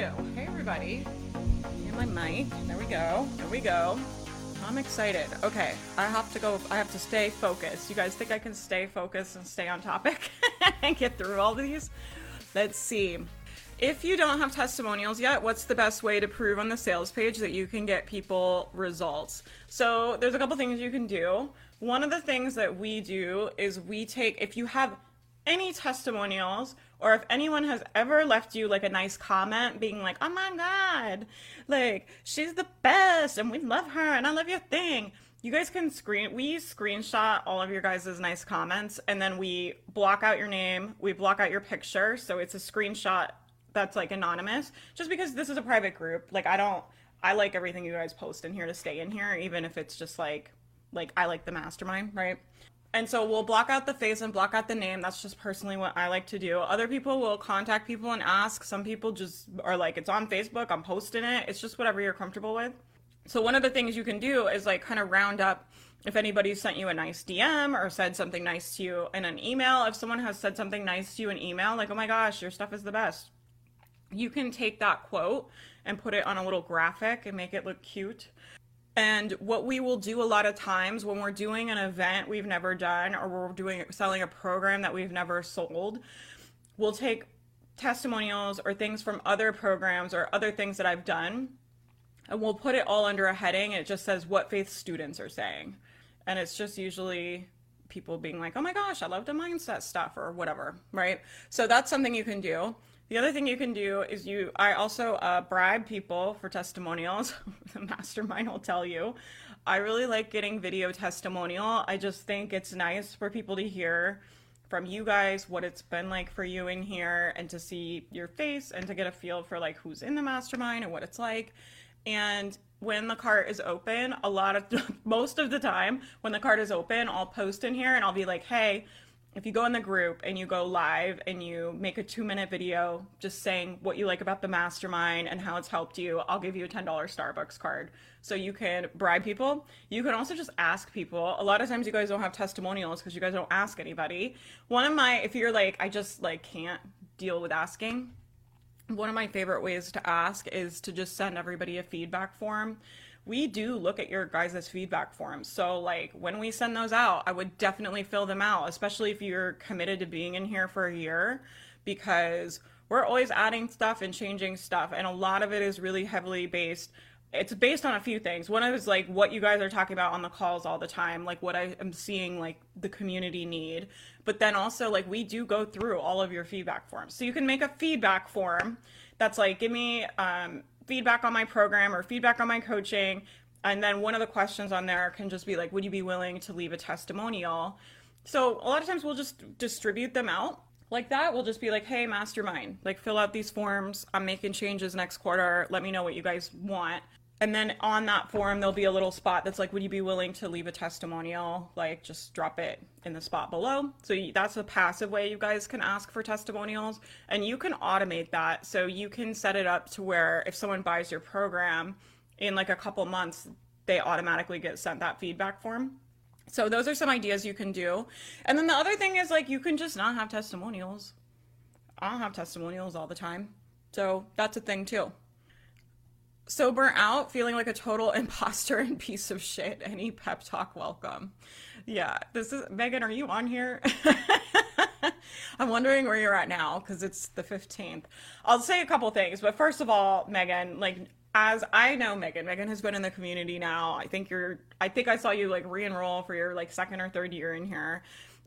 Hey, everybody. Get my mic. There we go. There we go. I'm excited. Okay, I have to go. I have to stay focused. You guys think I can stay focused and stay on topic and get through all these? Let's see. If you don't have testimonials yet, what's the best way to prove on the sales page that you can get people results? So, there's a couple things you can do. One of the things that we do is we take, if you have any testimonials or if anyone has ever left you like a nice comment being like, oh my God, like she's the best and we love her and I love your thing. You guys can screen, we screenshot all of your guys' nice comments and then we block out your name, we block out your picture. So it's a screenshot that's like anonymous just because this is a private group. Like I don't, I like everything you guys post in here to stay in here, even if it's just like, like I like the mastermind, right? And so we'll block out the face and block out the name. That's just personally what I like to do. Other people will contact people and ask. Some people just are like, it's on Facebook, I'm posting it. It's just whatever you're comfortable with. So one of the things you can do is like kind of round up if anybody sent you a nice DM or said something nice to you in an email. If someone has said something nice to you in email, like, oh my gosh, your stuff is the best. You can take that quote and put it on a little graphic and make it look cute and what we will do a lot of times when we're doing an event we've never done or we're doing selling a program that we've never sold, we'll take testimonials or things from other programs or other things that I've done and we'll put it all under a heading. It just says what faith students are saying. And it's just usually people being like, oh my gosh, I love the mindset stuff or whatever, right? So that's something you can do. The other thing you can do is you. I also uh, bribe people for testimonials. the mastermind will tell you. I really like getting video testimonial. I just think it's nice for people to hear from you guys what it's been like for you in here and to see your face and to get a feel for like who's in the mastermind and what it's like. And when the cart is open, a lot of most of the time when the cart is open, I'll post in here and I'll be like, "Hey, if you go in the group and you go live and you make a two minute video just saying what you like about the mastermind and how it's helped you, I'll give you a $10 Starbucks card. So you can bribe people. You can also just ask people. A lot of times you guys don't have testimonials because you guys don't ask anybody. One of my, if you're like, I just like can't deal with asking, one of my favorite ways to ask is to just send everybody a feedback form we do look at your guys' feedback forms. So, like, when we send those out, I would definitely fill them out, especially if you're committed to being in here for a year, because we're always adding stuff and changing stuff. And a lot of it is really heavily based. It's based on a few things. One is like what you guys are talking about on the calls all the time, like what I am seeing, like the community need. But then also, like, we do go through all of your feedback forms. So you can make a feedback form that's like, give me um, feedback on my program or feedback on my coaching. And then one of the questions on there can just be like, would you be willing to leave a testimonial? So a lot of times we'll just distribute them out like that. We'll just be like, hey, mastermind, like fill out these forms. I'm making changes next quarter. Let me know what you guys want and then on that form there'll be a little spot that's like would you be willing to leave a testimonial? Like just drop it in the spot below. So that's a passive way you guys can ask for testimonials. And you can automate that. So you can set it up to where if someone buys your program in like a couple months they automatically get sent that feedback form. So those are some ideas you can do. And then the other thing is like you can just not have testimonials. I don't have testimonials all the time. So that's a thing too so burnt out, feeling like a total imposter and piece of shit. Any pep talk welcome. Yeah, this is Megan. Are you on here? I'm wondering where you're at now because it's the 15th. I'll say a couple things, but first of all, Megan, like as I know Megan, Megan has been in the community now. I think you're. I think I saw you like re-enroll for your like second or third year in here.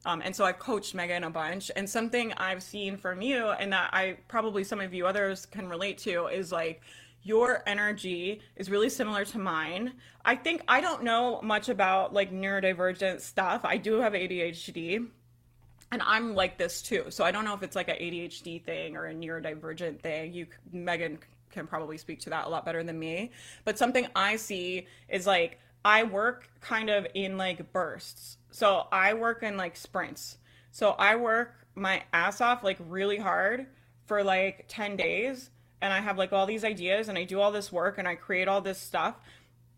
Um, and so I've coached Megan a bunch. And something I've seen from you, and that I probably some of you others can relate to, is like your energy is really similar to mine. I think I don't know much about like neurodivergent stuff. I do have ADHD and I'm like this too. So I don't know if it's like an ADHD thing or a neurodivergent thing. You Megan can probably speak to that a lot better than me. But something I see is like I work kind of in like bursts. So I work in like sprints. So I work my ass off like really hard for like 10 days and I have like all these ideas and I do all this work and I create all this stuff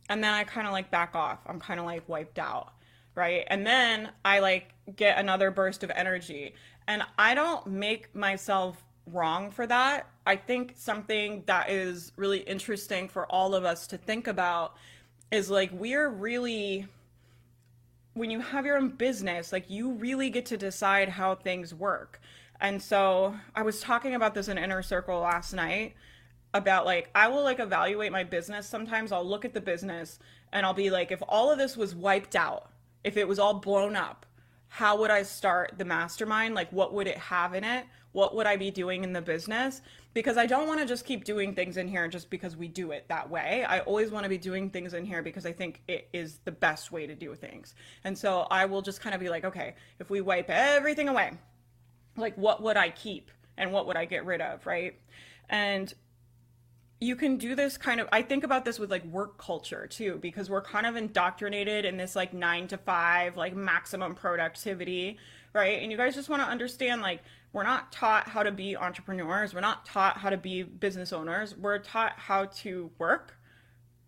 and then I kind of like back off. I'm kind of like wiped out, right? And then I like get another burst of energy. And I don't make myself wrong for that. I think something that is really interesting for all of us to think about is like we're really when you have your own business, like you really get to decide how things work. And so I was talking about this in Inner Circle last night about like I will like evaluate my business sometimes. I'll look at the business and I'll be like if all of this was wiped out, if it was all blown up, how would I start the mastermind? Like what would it have in it? What would I be doing in the business? Because I don't want to just keep doing things in here just because we do it that way. I always want to be doing things in here because I think it is the best way to do things. And so I will just kind of be like, okay, if we wipe everything away, like what would I keep and what would I get rid of, right? And you can do this kind of i think about this with like work culture too because we're kind of indoctrinated in this like nine to five like maximum productivity right? And you guys just want to understand like we're not taught how to be entrepreneurs. We're not taught how to be business owners. We're taught how to work.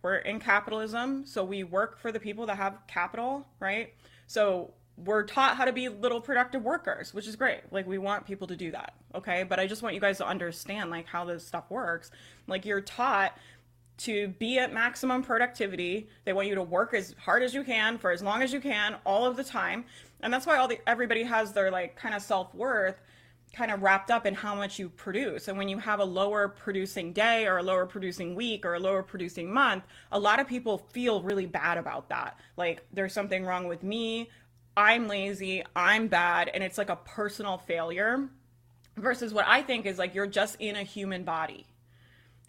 We're in capitalism so we work for the people that have capital right? So we're taught how to be little productive workers, which is great. Like we want people to do that. Okay. But I just want you guys to understand like how this stuff works. Like you're taught to be at maximum productivity. They want you to work as hard as you can for as long as you can all of the time. And that's why all the everybody has their like kind of self-worth kind of wrapped up in how much you produce. And when you have a lower producing day or a lower producing week or a lower producing month, a lot of people feel really bad about that. Like there's something wrong with me. I'm lazy, I'm bad, and it's like a personal failure versus what I think is like you're just in a human body.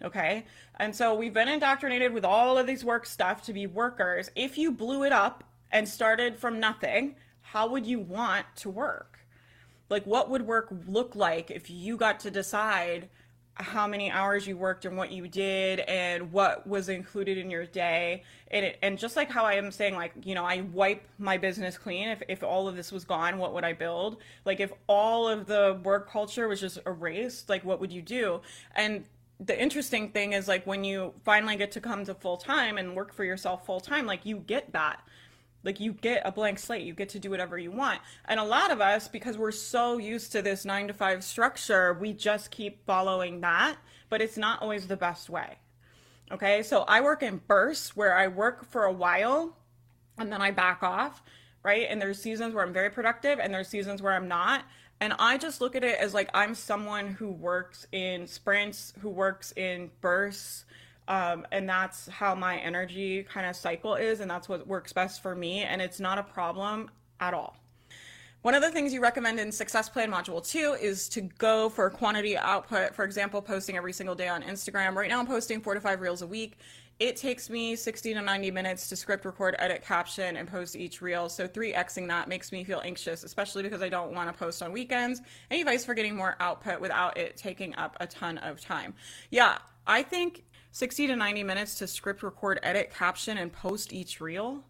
Okay. And so we've been indoctrinated with all of these work stuff to be workers. If you blew it up and started from nothing, how would you want to work? Like, what would work look like if you got to decide how many hours you worked and what you did and what was included in your day. And it, and just like how I am saying like you know I wipe my business clean. If if all of this was gone what would I build? Like if all of the work culture was just erased like what would you do? And the interesting thing is like when you finally get to come to full time and work for yourself full time like you get that like you get a blank slate, you get to do whatever you want. And a lot of us, because we're so used to this nine to five structure, we just keep following that, but it's not always the best way. Okay, so I work in bursts where I work for a while and then I back off, right? And there's seasons where I'm very productive and there's seasons where I'm not. And I just look at it as like I'm someone who works in sprints, who works in bursts, um, and that's how my energy kind of cycle is, and that's what works best for me. And it's not a problem at all. One of the things you recommend in Success Plan Module 2 is to go for quantity output. For example, posting every single day on Instagram. Right now, I'm posting four to five reels a week. It takes me 60 to 90 minutes to script, record, edit, caption, and post each reel. So 3xing that makes me feel anxious, especially because I don't want to post on weekends. Any advice for getting more output without it taking up a ton of time? Yeah, I think 60 to 90 minutes to script, record, edit, caption, and post each reel.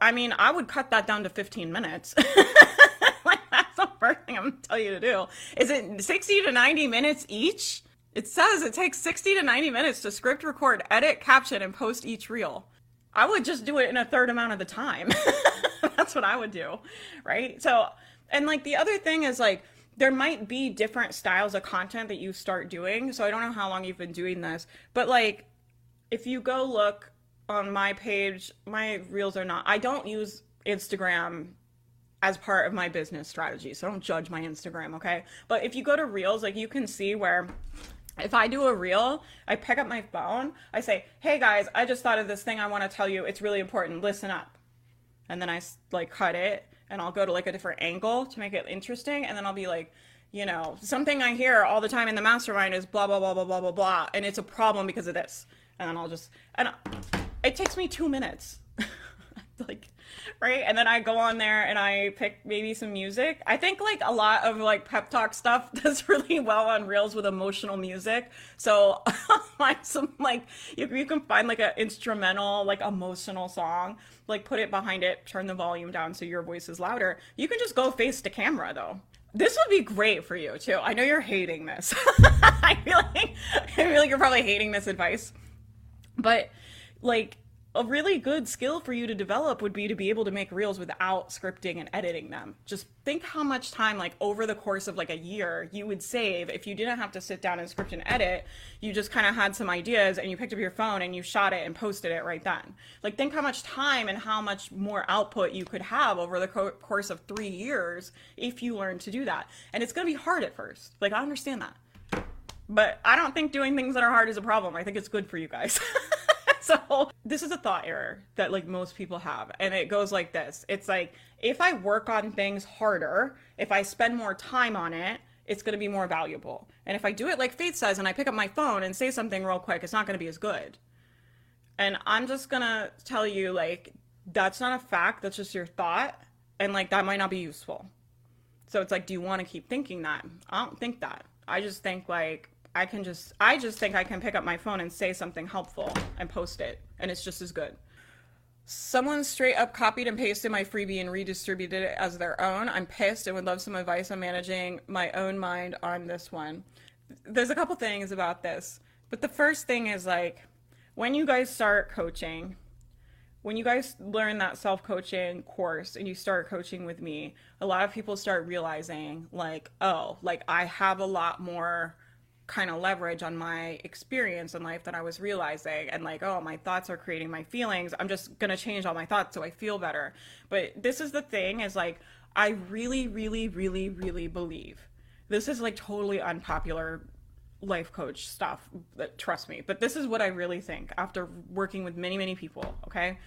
I mean, I would cut that down to 15 minutes. like, that's the first thing I'm going to tell you to do. Is it 60 to 90 minutes each? It says it takes 60 to 90 minutes to script, record, edit, caption, and post each reel. I would just do it in a third amount of the time. that's what I would do. Right. So, and like the other thing is like, there might be different styles of content that you start doing. So I don't know how long you've been doing this, but like if you go look on my page, my reels are not, I don't use Instagram as part of my business strategy. So don't judge my Instagram, okay? But if you go to reels, like you can see where if I do a reel, I pick up my phone, I say, "Hey guys, I just thought of this thing I want to tell you. It's really important. Listen up." And then I like cut it and I'll go to like a different angle to make it interesting. And then I'll be like, you know, something I hear all the time in the mastermind is blah, blah, blah, blah, blah, blah, blah. And it's a problem because of this. And then I'll just, and it takes me two minutes. like, right? And then I go on there and I pick maybe some music. I think like a lot of like pep talk stuff does really well on reels with emotional music. So find some like you, you can find like an instrumental like emotional song, like put it behind it, turn the volume down so your voice is louder. You can just go face to camera though. This would be great for you too. I know you're hating this. I feel like I feel like you're probably hating this advice. But like a really good skill for you to develop would be to be able to make reels without scripting and editing them. Just think how much time, like over the course of like a year, you would save if you didn't have to sit down and script and edit. You just kind of had some ideas and you picked up your phone and you shot it and posted it right then. Like, think how much time and how much more output you could have over the co- course of three years if you learned to do that. And it's going to be hard at first. Like, I understand that. But I don't think doing things that are hard is a problem. I think it's good for you guys. so this is a thought error that like most people have and it goes like this. It's like if i work on things harder if i spend more time on it it's going to be more valuable. And if i do it like faith says and i pick up my phone and say something real quick it's not going to be as good. And i'm just going to tell you like that's not a fact that's just your thought and like that might not be useful. So it's like do you want to keep thinking that? I don't think that. I just think like I can just I just think I can pick up my phone and say something helpful and post it and it's just as good. Someone straight up copied and pasted my freebie and redistributed it as their own. I'm pissed and would love some advice on managing my own mind on this one. There's a couple things about this. But the first thing is like when you guys start coaching, when you guys learn that self coaching course and you start coaching with me, a lot of people start realizing, like, oh, like I have a lot more kind of leverage on my experience in life that I was realizing and like, oh, my thoughts are creating my feelings. I'm just going to change all my thoughts so I feel better. But this is the thing is like, I really, really, really, really believe this is like totally unpopular life coach stuff. Trust me. But this is what I really think after working with many, many people. Okay.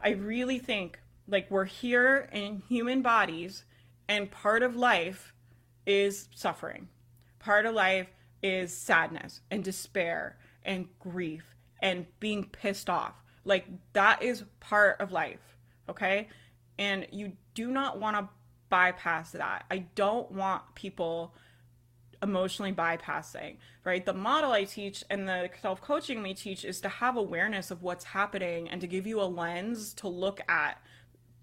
I really think like we're here in human bodies and part of life is suffering. Part of life is sadness and despair and grief and being pissed off. Like that is part of life, okay? And you do not want to bypass that. I don't want people emotionally bypassing, right? The model I teach and the self coaching we teach is to have awareness of what's happening and to give you a lens to look at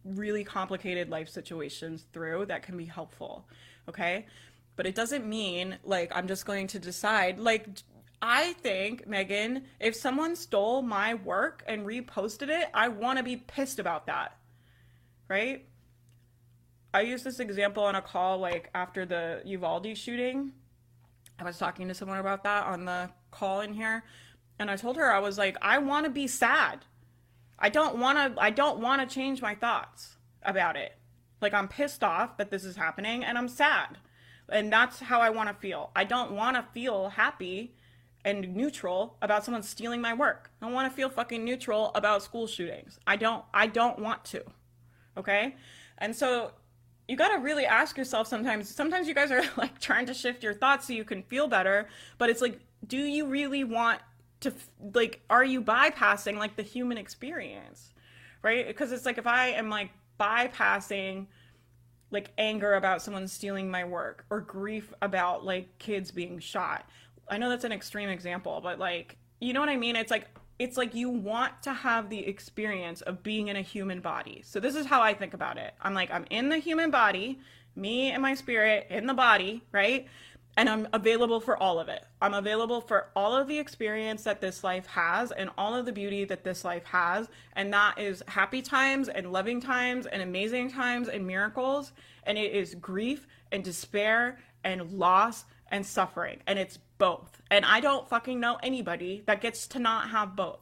really complicated life situations through that can be helpful, okay? But it doesn't mean like I'm just going to decide like I think, Megan, if someone stole my work and reposted it, I want to be pissed about that. Right? I used this example on a call like after the Uvalde shooting. I was talking to someone about that on the call in here, and I told her I was like, I want to be sad. I don't want to I don't want to change my thoughts about it. Like I'm pissed off that this is happening and I'm sad and that's how I want to feel. I don't want to feel happy and neutral about someone stealing my work. I don't want to feel fucking neutral about school shootings. I don't I don't want to. Okay? And so you got to really ask yourself sometimes sometimes you guys are like trying to shift your thoughts so you can feel better, but it's like do you really want to like are you bypassing like the human experience? Right? Because it's like if I am like bypassing like anger about someone stealing my work or grief about like kids being shot. I know that's an extreme example, but like you know what I mean? It's like it's like you want to have the experience of being in a human body. So this is how I think about it. I'm like I'm in the human body, me and my spirit in the body, right? And I'm available for all of it. I'm available for all of the experience that this life has and all of the beauty that this life has. And that is happy times and loving times and amazing times and miracles. And it is grief and despair and loss and suffering. And it's both. And I don't fucking know anybody that gets to not have both.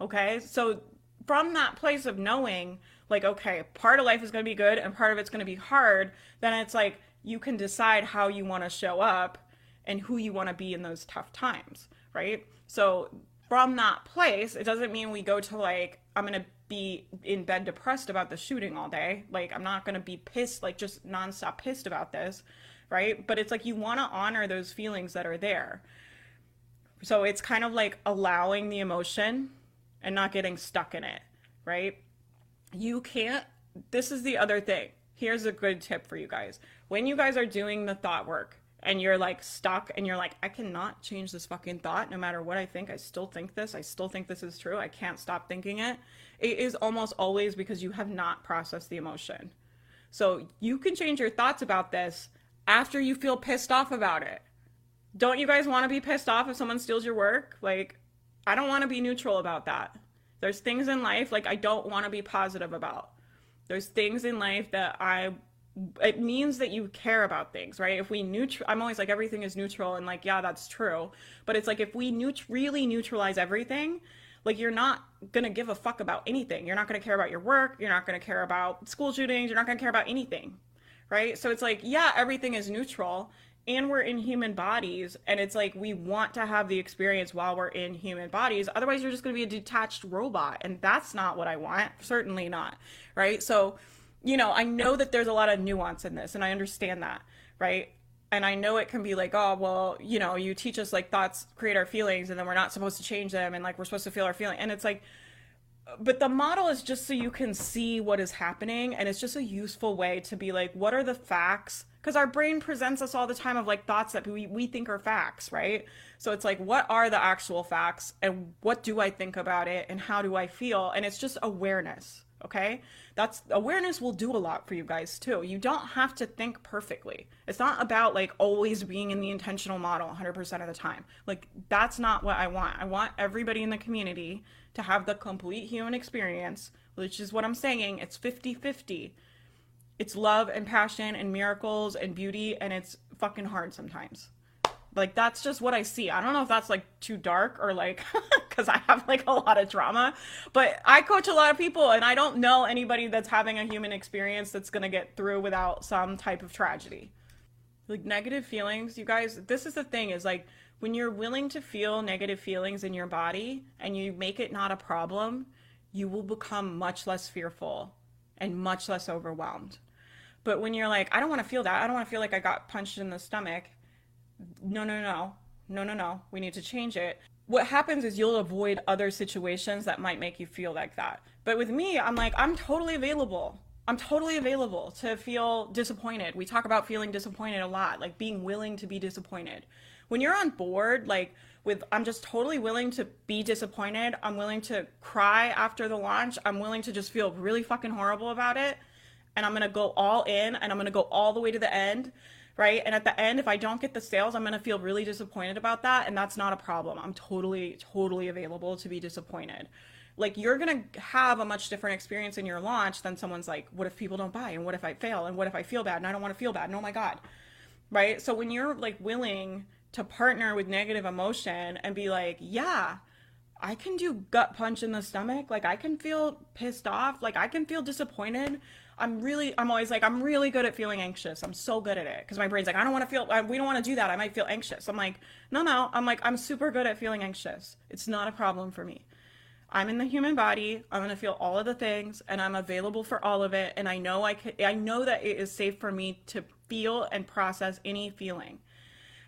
Okay. So from that place of knowing, like, okay, part of life is going to be good and part of it's going to be hard, then it's like, you can decide how you want to show up and who you want to be in those tough times, right? So from that place, it doesn't mean we go to like, I'm going to be in bed depressed about the shooting all day. Like, I'm not going to be pissed, like just nonstop pissed about this, right? But it's like you want to honor those feelings that are there. So it's kind of like allowing the emotion and not getting stuck in it, right? You can't, this is the other thing. Here's a good tip for you guys when you guys are doing the thought work and you're like stuck and you're like, I cannot change this fucking thought no matter what I think. I still think this. I still think this is true. I can't stop thinking it. It is almost always because you have not processed the emotion. So you can change your thoughts about this after you feel pissed off about it. Don't you guys want to be pissed off if someone steals your work? Like, I don't want to be neutral about that. There's things in life like I don't want to be positive about. There's things in life that I it means that you care about things, right? If we neutral, I'm always like everything is neutral, and like yeah, that's true. But it's like if we neut- really neutralize everything, like you're not gonna give a fuck about anything. You're not gonna care about your work. You're not gonna care about school shootings. You're not gonna care about anything, right? So it's like yeah, everything is neutral, and we're in human bodies, and it's like we want to have the experience while we're in human bodies. Otherwise, you're just gonna be a detached robot, and that's not what I want. Certainly not, right? So you know, I know that there's a lot of nuance in this and I understand that, right? And I know it can be like, oh, well, you know, you teach us like thoughts create our feelings and then we're not supposed to change them and like we're supposed to feel our feeling. And it's like, but the model is just so you can see what is happening and it's just a useful way to be like, what are the facts? Because our brain presents us all the time of like thoughts that we, we think are facts, right? So it's like, what are the actual facts and what do I think about it and how do I feel? And it's just awareness okay? That's awareness will do a lot for you guys too. You don't have to think perfectly. It's not about like always being in the intentional model 100% of the time. Like that's not what i want. I want everybody in the community to have the complete human experience which is what i'm saying. It's 50-50 it's love and passion and miracles and beauty and it's fucking hard sometimes like that's just what I see. I don't know if that's like too dark or like cuz I have like a lot of drama, but I coach a lot of people and I don't know anybody that's having a human experience that's going to get through without some type of tragedy. Like negative feelings, you guys, this is the thing is like when you're willing to feel negative feelings in your body and you make it not a problem, you will become much less fearful and much less overwhelmed. But when you're like, I don't want to feel that. I don't want to feel like I got punched in the stomach no, no, no, no, no, no, we need to change it. What happens is you'll avoid other situations that might make you feel like that. But with me, I'm like, I'm totally available. I'm totally available to feel disappointed. We talk about feeling disappointed a lot, like being willing to be disappointed. When you're on board, like with, I'm just totally willing to be disappointed. I'm willing to cry after the launch. I'm willing to just feel really fucking horrible about it. And I'm going to go all in and I'm going to go all the way to the end right? And at the end, if I don't get the sales, I'm going to feel really disappointed about that. And that's not a problem. I'm totally, totally available to be disappointed. Like, you're going to have a much different experience in your launch than someone's like, what if people don't buy? And what if I fail? And what if I feel bad? And I don't want to feel bad. And oh my God. Right. So when you're like willing to partner with negative emotion and be like, yeah, I can do gut punch in the stomach. Like I can feel pissed off. Like I can feel disappointed. I'm really, I'm always like, I'm really good at feeling anxious. I'm so good at it because my brain's like, I don't want to feel, I, we don't want to do that. I might feel anxious. I'm like, no, no. I'm like, I'm super good at feeling anxious. It's not a problem for me. I'm in the human body. I'm to feel all of the things and I'm available for all of it. And I know I can, I know that it is safe for me to feel and process any feeling.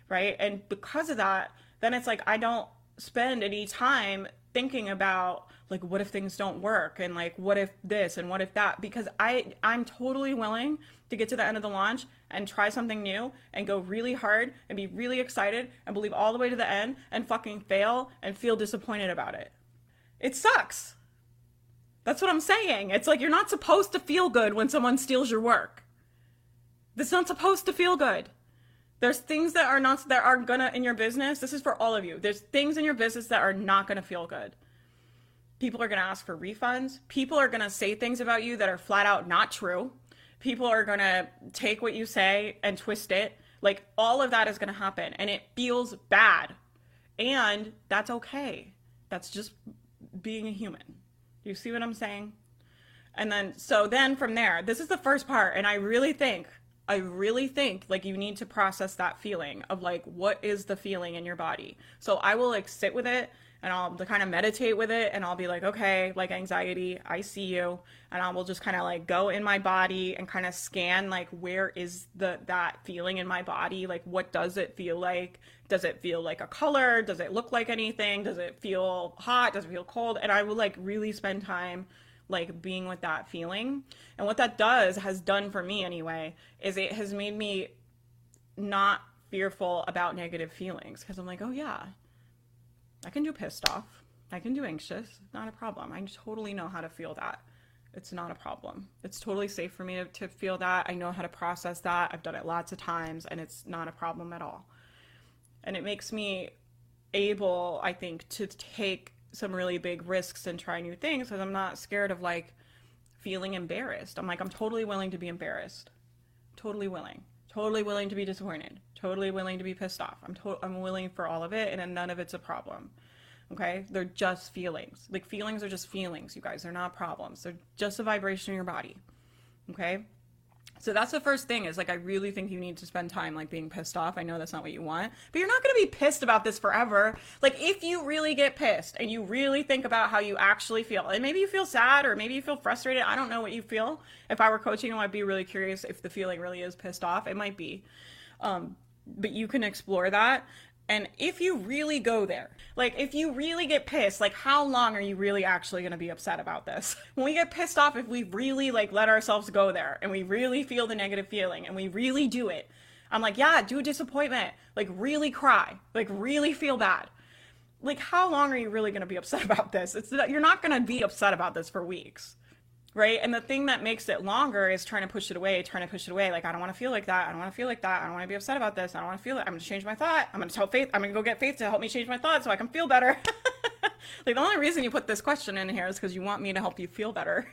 Right. And because of that, then it's like, I don't spend any time thinking about like what if things don't work? And like what if this and what if that? Because i i'm totally willing to get to the end of the launch and try something new and go really hard and be really excited and believe all the way to the end and fucking fail and feel disappointed about it. It sucks. That's what i'm saying. It's like you're not supposed to feel good when someone steals your work. It's not supposed to feel good. There's things that are not that are gonna in your business. This is for all of you. There's things in your business that are not gonna feel good People are going to ask for refunds. People are going to say things about you that are flat out not true. People are going to take what you say and twist it. Like all of that is going to happen and it feels bad. And that's okay. That's just being a human. Do you see what I'm saying? And then, so then from there, this is the first part. And I really think, I really think like you need to process that feeling of like, what is the feeling in your body? So I will like sit with it and I'll kind of meditate with it and I'll be like, okay, like anxiety, I see you. And I will just kind of like go in my body and kind of scan like where is the that feeling in my body? Like what does it feel like? Does it feel like a color? Does it look like anything? Does it feel hot? Does it feel cold? And I will like really spend time like being with that feeling. And what that does has done for me anyway is it has made me not fearful about negative feelings because I'm like, oh yeah, I can do pissed off. I can do anxious. Not a problem. I totally know how to feel that. It's not a problem. It's totally safe for me to, to feel that. I know how to process that. I've done it lots of times and it's not a problem at all. And it makes me able, I think, to take some really big risks and try new things because I'm not scared of like feeling embarrassed. I'm like, I'm totally willing to be embarrassed. Totally willing. Totally willing to be disappointed. Totally willing to be pissed off. I'm to- I'm willing for all of it and none of it's a problem. Okay? They're just feelings. Like feelings are just feelings, you guys. They're not problems. They're just a vibration in your body. Okay? So that's the first thing is like I really think you need to spend time like being pissed off. I know that's not what you want, but you're not going to be pissed about this forever. Like if you really get pissed and you really think about how you actually feel, and maybe you feel sad or maybe you feel frustrated. I don't know what you feel. If I were coaching I'd be really curious if the feeling really is pissed off. It might be. Um, but you can explore that and if you really go there, like if you really get pissed, like how long are you really actually going to be upset about this? When we get pissed off, if we really like let ourselves go there and we really feel the negative feeling and we really do it, I'm like, yeah, do disappointment, like really cry, like really feel bad. Like how long are you really going to be upset about this? It's you're not going to be upset about this for weeks right? And the thing that makes it longer is trying to push it away, trying to push it away. Like, I don't want to feel like that. I don't want to feel like that. I don't want to be upset about this. I don't want to feel it. I'm going to change my thought. I'm going to tell Faith, I'm going to go get Faith to help me change my thought so I can feel better. like, the only reason you put this question in here is because you want me to help you feel better,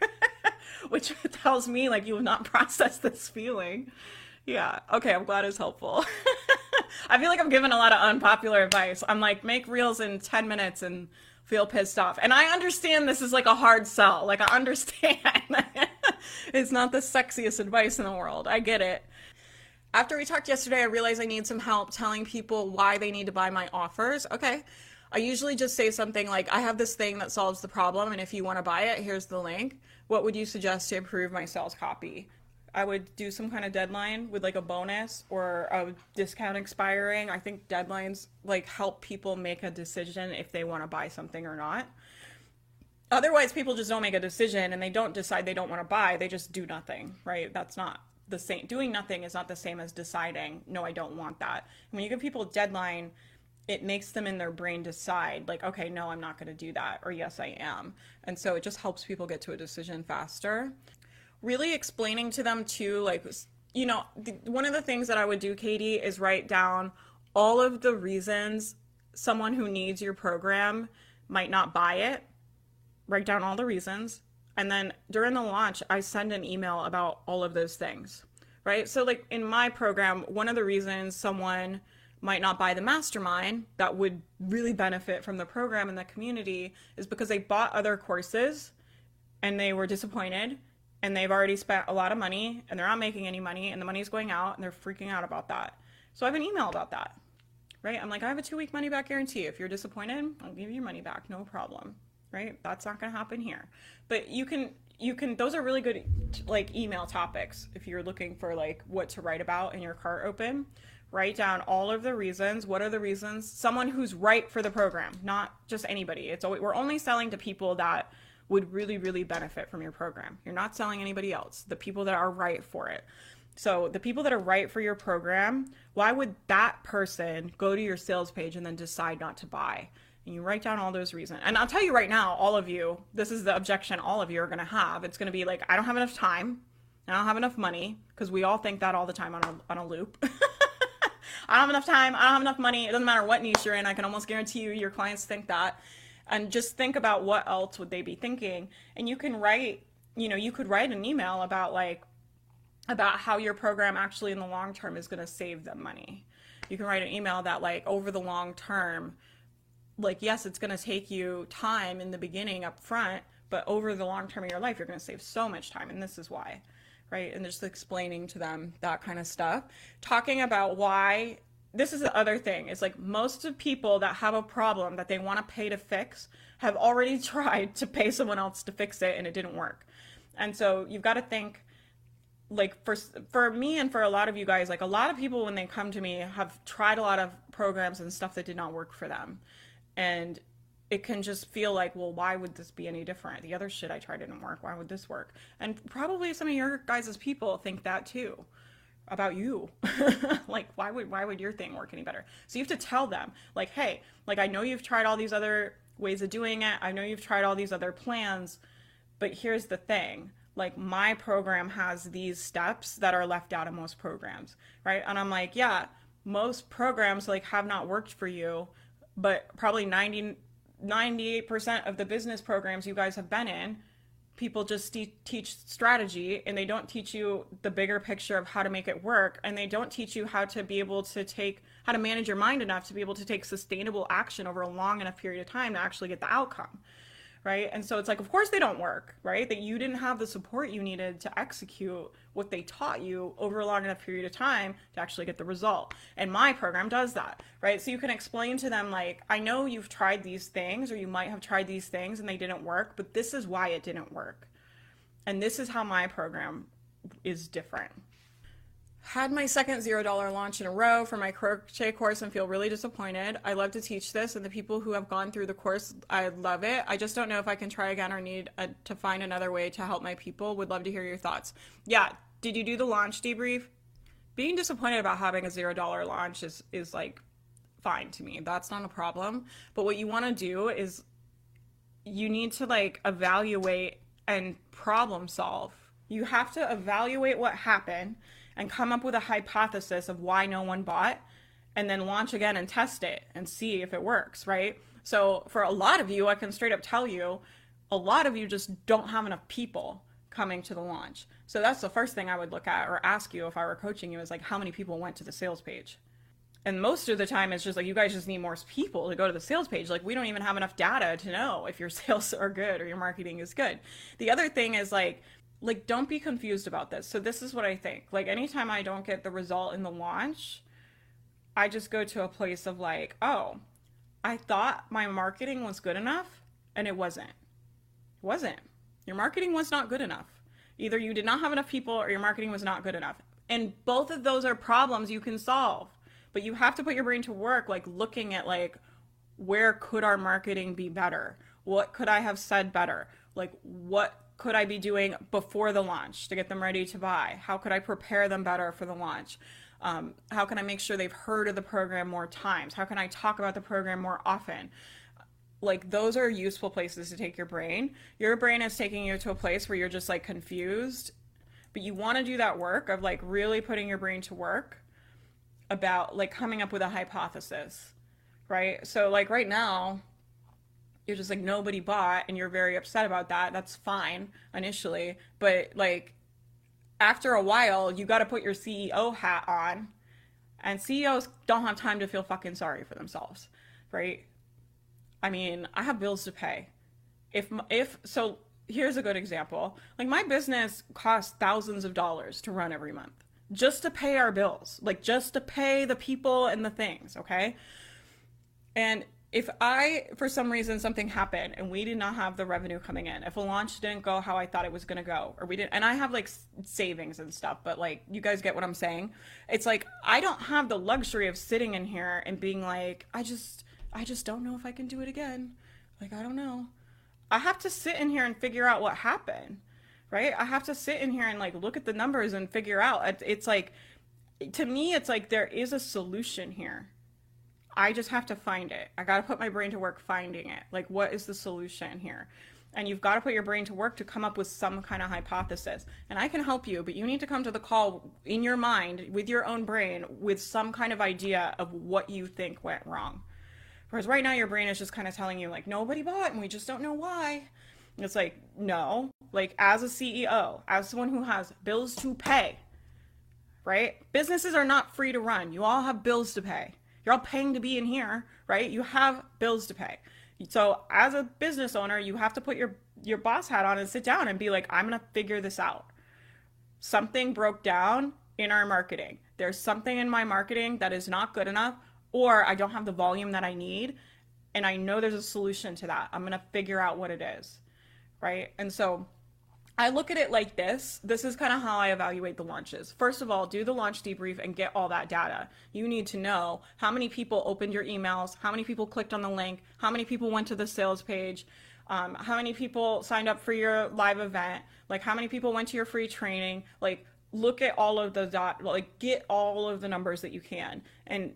which tells me, like, you have not processed this feeling. Yeah. Okay. I'm glad it's helpful. I feel like I'm giving a lot of unpopular advice. I'm like, make reels in 10 minutes and feel pissed off. And I understand this is like a hard sell. Like, I understand it's not the sexiest advice in the world. I get it. After we talked yesterday, I realized I need some help telling people why they need to buy my offers. Okay. I usually just say something like, I have this thing that solves the problem, and if you want to buy it, here's the link. What would you suggest to improve my sales copy? I would do some kind of deadline with like a bonus or a discount expiring. I think deadlines like help people make a decision if they want to buy something or not. Otherwise, people just don't make a decision and they don't decide they don't want to buy. They just do nothing, right? That's not the same. Doing nothing is not the same as deciding, no, I don't want that. When you give people a deadline, it makes them in their brain decide, like, okay, no, I'm not going to do that, or yes, I am. And so it just helps people get to a decision faster really explaining to them too like you know the, one of the things that i would do katie is write down all of the reasons someone who needs your program might not buy it. Write down all the reasons. And then during the launch i send an email about all of those things right? So like in my program one of the reasons someone might not buy the mastermind that would really benefit from the program and the community is because they bought other courses and they were disappointed and they've already spent a lot of money and they're not making any money and the money's going out and they're freaking out about that. So I have an email about that. Right? I'm like, I have a two week money back guarantee. If you're disappointed, I'll give you your money back, no problem. Right? That's not gonna happen here. But you can you can those are really good like email topics if you're looking for like what to write about in your cart open write down all of the reasons what are the reasons someone who's right for the program not just anybody it's always, we're only selling to people that would really, really benefit from your program. You're not selling anybody else, the people that are right for it. So, the people that are right for your program, why would that person go to your sales page and then decide not to buy? And you write down all those reasons. And I'll tell you right now, all of you, this is the objection all of you are going to have. It's going to be like, I don't have enough time. I don't have enough money because we all think that all the time on a, on a loop. I don't have enough time. I don't have enough money. It doesn't matter what niche you're in. I can almost guarantee you your clients think that and just think about what else would they be thinking. And you can write you know you could write an email about like about how your program actually in the long term is going to save them money. You can write an email that like over the long term like yes it's going to take you time in the beginning up front but over the long term of your life you're going to save so much time and this is why right? And just explaining to them that kind of stuff. Talking about why this is the other thing. Is like most of people that have a problem that they want to pay to fix have already tried to pay someone else to fix it and it didn't work. And so you've got to think like for for me and for a lot of you guys like a lot of people when they come to me have tried a lot of programs and stuff that did not work for them. And it can just feel like well why would this be any different? The other shit i tried didn't work. Why would this work? And probably some of your guys' people think that too about you. Like why would why would your thing work any better? So you have to tell them like hey like i know you've tried all these other ways of doing it. I know you've tried all these other plans but here's the thing. Like my program has these steps that are left out of most programs right? And i'm like yeah most programs like have not worked for you but probably 90 98% of the business programs you guys have been in, people just te- teach strategy and they don't teach you the bigger picture of how to make it work. And they don't teach you how to be able to take how to manage your mind enough to be able to take sustainable action over a long enough period of time to actually get the outcome right? And so it's like, of course they don't work, right? That you didn't have the support you needed to execute what they taught you over a long enough period of time to actually get the result. And my program does that, right? So you can explain to them, like, I know you've tried these things, or you might have tried these things and they didn't work, but this is why it didn't work. And this is how my program is different had my second zero dollar launch in a row for my crochet course and feel really disappointed. I love to teach this, and the people who have gone through the course, I love it. I just don't know if I can try again or need a, to find another way to help my people. Would love to hear your thoughts. Yeah, did you do the launch debrief? Being disappointed about having a zero dollar launch is is like fine to me. That's not a problem. But what you want to do is you need to like evaluate and problem solve. You have to evaluate what happened and come up with a hypothesis of why no one bought and then launch again and test it and see if it works, right? So for a lot of you, I can straight up tell you, a lot of you just don't have enough people coming to the launch. So that's the first thing I would look at or ask you if I were coaching you is like how many people went to the sales page. And most of the time it's just like you guys just need more people to go to the sales page. Like we don't even have enough data to know if your sales are good or your marketing is good. The other thing is like like don't be confused about this. So this is what I think. Like anytime I don't get the result in the launch, I just go to a place of like, oh, I thought my marketing was good enough and it wasn't. It wasn't. Your marketing was not good enough. Either you did not have enough people or your marketing was not good enough. And both of those are problems you can solve. But you have to put your brain to work like looking at like where could our marketing be better? What could I have said better? Like what could I be doing before the launch to get them ready to buy? How could I prepare them better for the launch? Um, how can I make sure they've heard of the program more times? How can I talk about the program more often? Like, those are useful places to take your brain. Your brain is taking you to a place where you're just like confused, but you want to do that work of like really putting your brain to work about like coming up with a hypothesis, right? So, like, right now, you're just like nobody bought and you're very upset about that that's fine initially. But like after a while you got to put your ceo hat on and ceos don't have time to feel fucking sorry for themselves right? I mean i have bills to pay. If if so here's a good example. Like my business costs thousands of dollars to run every month just to pay our bills like just to pay the people and the things okay? And if I, for some reason, something happened and we did not have the revenue coming in, if a launch didn't go how I thought it was going to go, or we didn't, and I have like savings and stuff, but like, you guys get what I'm saying? It's like, I don't have the luxury of sitting in here and being like, I just, I just don't know if I can do it again. Like, I don't know. I have to sit in here and figure out what happened, right? I have to sit in here and like look at the numbers and figure out. It's like, to me, it's like there is a solution here I just have to find it. I got to put my brain to work finding it. Like, what is the solution here? And you've got to put your brain to work to come up with some kind of hypothesis. And I can help you, but you need to come to the call in your mind with your own brain with some kind of idea of what you think went wrong. Whereas right now, your brain is just kind of telling you, like, nobody bought and we just don't know why. It's like, no. Like, as a CEO, as someone who has bills to pay, right? Businesses are not free to run. You all have bills to pay you're all paying to be in here, right? You have bills to pay. So as a business owner, you have to put your your boss hat on and sit down and be like, I'm gonna figure this out. Something broke down in our marketing. There's something in my marketing that is not good enough, or I don't have the volume that I need, and I know there's a solution to that. I'm gonna figure out what it is, right? And so I look at it like this. This is kind of how I evaluate the launches. First of all, do the launch debrief and get all that data. You need to know how many people opened your emails, how many people clicked on the link, how many people went to the sales page, um, how many people signed up for your live event, like how many people went to your free training. Like, look at all of the dot, like, get all of the numbers that you can. And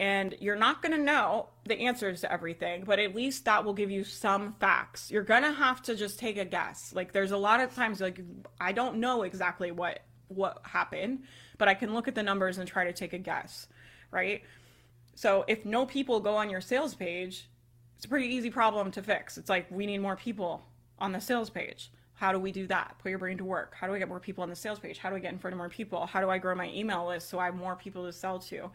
and you're not going to know the answers to everything, but at least that will give you some facts. You're going to have to just take a guess. Like there's a lot of times like I don't know exactly what what happened, but I can look at the numbers and try to take a guess, right? So if no people go on your sales page, It's a pretty easy problem to fix. It's like we need more people on the sales page. How do we do that? Put your brain to work. How do I get more people on the sales page? How do I get in front of more people? How do I grow my email list so I have more people to sell to?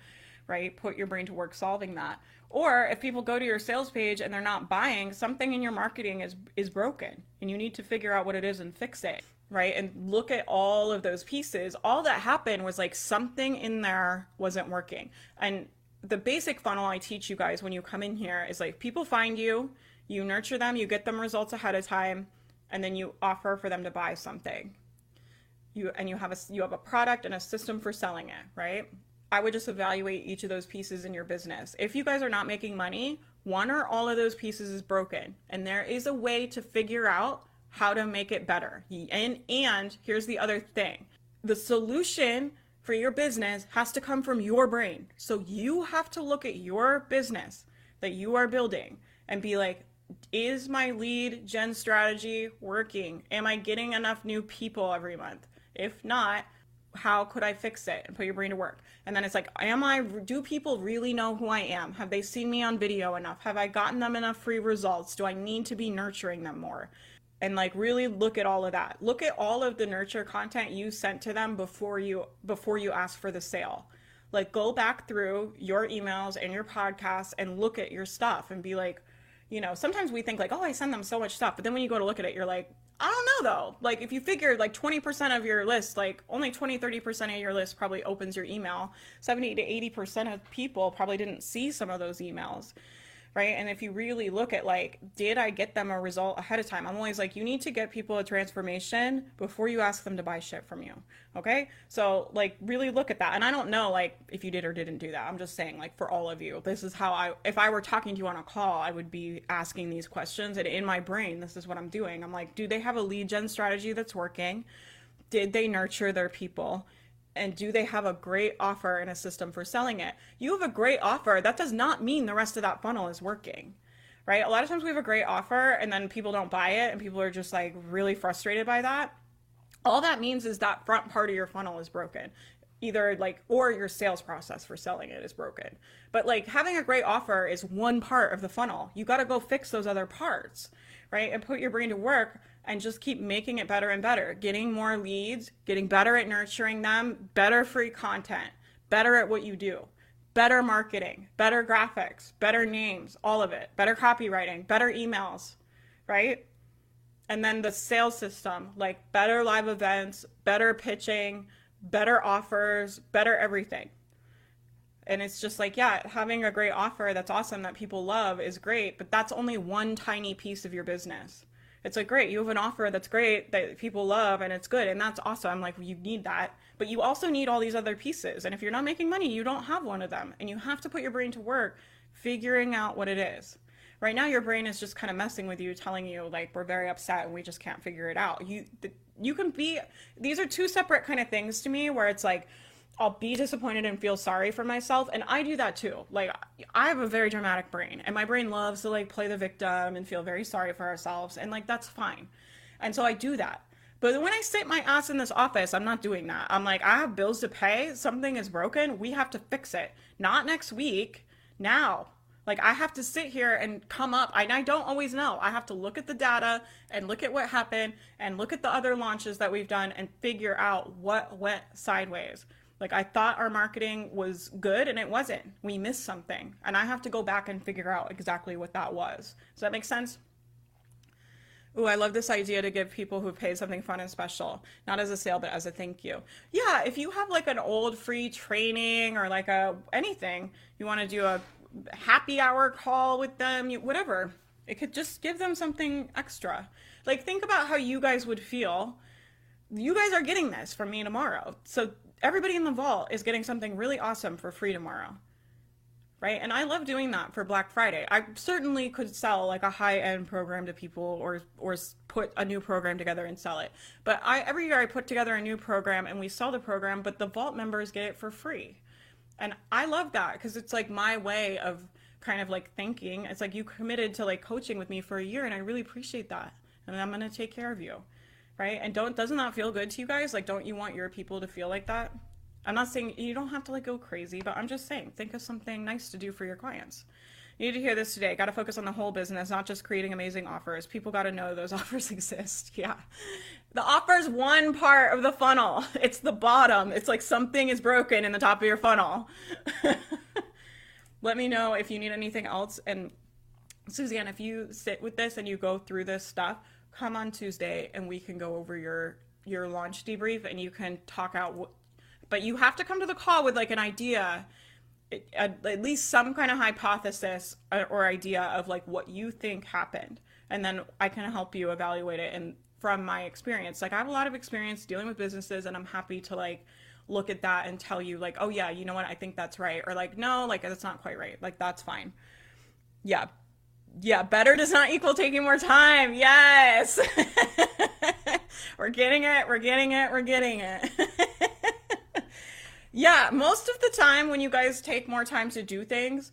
Right? Put your brain to work solving that. Or if people go to your sales page and they're not buying, something in your marketing is is broken and you need to figure out what it is and fix it. Right? And look at all of those pieces. All that happened was like something in there wasn't working. And the basic funnel I teach you guys when you come in here is like people find you, you nurture them, you get them results ahead of time and then you offer for them to buy something. You and you have a you have a product and a system for selling it, right? I would just evaluate each of those pieces in your business. If you guys are not making money, one or all of those pieces is broken, and there is a way to figure out how to make it better. And and here's the other thing. The solution for your business has to come from your brain. So you have to look at your business that you are building and be like, is my lead gen strategy working? Am I getting enough new people every month? If not, how could I fix it and put your brain to work? And then it's like, am I, do people really know who I am? Have they seen me on video enough? Have I gotten them enough free results? Do I need to be nurturing them more? And like really look at all of that. Look at all of the nurture content you sent to them before you, before you ask for the sale. Like go back through your emails and your podcasts and look at your stuff and be like, you know, sometimes we think like, oh, I send them so much stuff. But then when you go to look at it, you're like, I don't know though. Like if you figure like 20% of your list, like only 20, 30% of your list probably opens your email. 70 to 80% of people probably didn't see some of those emails right? And if you really look at like, did I get them a result ahead of time? I'm always like, you need to get people a transformation before you ask them to buy shit from you. Okay. So like really look at that. And I don't know like if you did or didn't do that. I'm just saying like for all of you, this is how I, if I were talking to you on a call, I would be asking these questions and in my brain, this is what I'm doing. I'm like, do they have a lead gen strategy that's working? Did they nurture their people? And do they have a great offer and a system for selling it? You have a great offer. That does not mean the rest of that funnel is working, right? A lot of times we have a great offer and then people don't buy it and people are just like really frustrated by that. All that means is that front part of your funnel is broken. Either like, or your sales process for selling it is broken. But like having a great offer is one part of the funnel. You got to go fix those other parts, right? And put your brain to work and just keep making it better and better, getting more leads, getting better at nurturing them, better free content, better at what you do, better marketing, better graphics, better names, all of it, better copywriting, better emails, right? And then the sales system, like better live events, better pitching, better offers, better everything. And it's just like, yeah, having a great offer that's awesome that people love is great, but that's only one tiny piece of your business it's like great you have an offer that's great that people love and it's good and that's awesome. I'm like you need that. But you also need all these other pieces and if you're not making money you don't have one of them and you have to put your brain to work figuring out what it is. Right now your brain is just kind of messing with you telling you like we're very upset and we just can't figure it out. You you can be these are two separate kind of things to me where it's like I'll be disappointed and feel sorry for myself. And I do that too. Like, I have a very dramatic brain, and my brain loves to like play the victim and feel very sorry for ourselves. And like, that's fine. And so I do that. But when I sit my ass in this office, I'm not doing that. I'm like, I have bills to pay. Something is broken. We have to fix it. Not next week, now. Like, I have to sit here and come up. And I don't always know. I have to look at the data and look at what happened and look at the other launches that we've done and figure out what went sideways like I thought our marketing was good and it wasn't. We missed something. And I have to go back and figure out exactly what that was. Does that make sense? Ooh, I love this idea to give people who paid something fun and special, not as a sale, but as a thank you. Yeah, if you have like an old free training or like a anything, you want to do a happy hour call with them, you, whatever. It could just give them something extra. Like think about how you guys would feel. You guys are getting this from me tomorrow. So everybody in the vault is getting something really awesome for free tomorrow. Right? And I love doing that for Black Friday. I certainly could sell like a high-end program to people or or put a new program together and sell it. But I every year I put together a new program and we sell the program, but the vault members get it for free. And I love that because it's like my way of kind of like thinking. It's like you committed to like coaching with me for a year and I really appreciate that. And I'm going to take care of you right? And don't doesn't that feel good to you guys? Like, don't you want your people to feel like that? I'm not saying you don't have to like go crazy, but I'm just saying think of something nice to do for your clients. You need to hear this today. Got to focus on the whole business, not just creating amazing offers. People got to know those offers exist. Yeah. The offer's one part of the funnel. It's the bottom. It's like something is broken in the top of your funnel. Let me know if you need anything else. And Suzanne, if you sit with this and you go through this stuff, come on Tuesday and we can go over your your launch debrief and you can talk out what, but you have to come to the call with like an idea at, least some kind of hypothesis uh, or idea of like what you think happened. And then i can help you evaluate it. And from my experience like i have a lot of experience dealing with businesses and i'm happy to like look at that and tell you like oh yeah you know what? I think that's right. Or like no like that's not quite right. Like that's fine. Yeah yeah better does not equal taking more time yes we're getting it we're getting it we're getting it yeah, most of the time when you guys take more time to do things,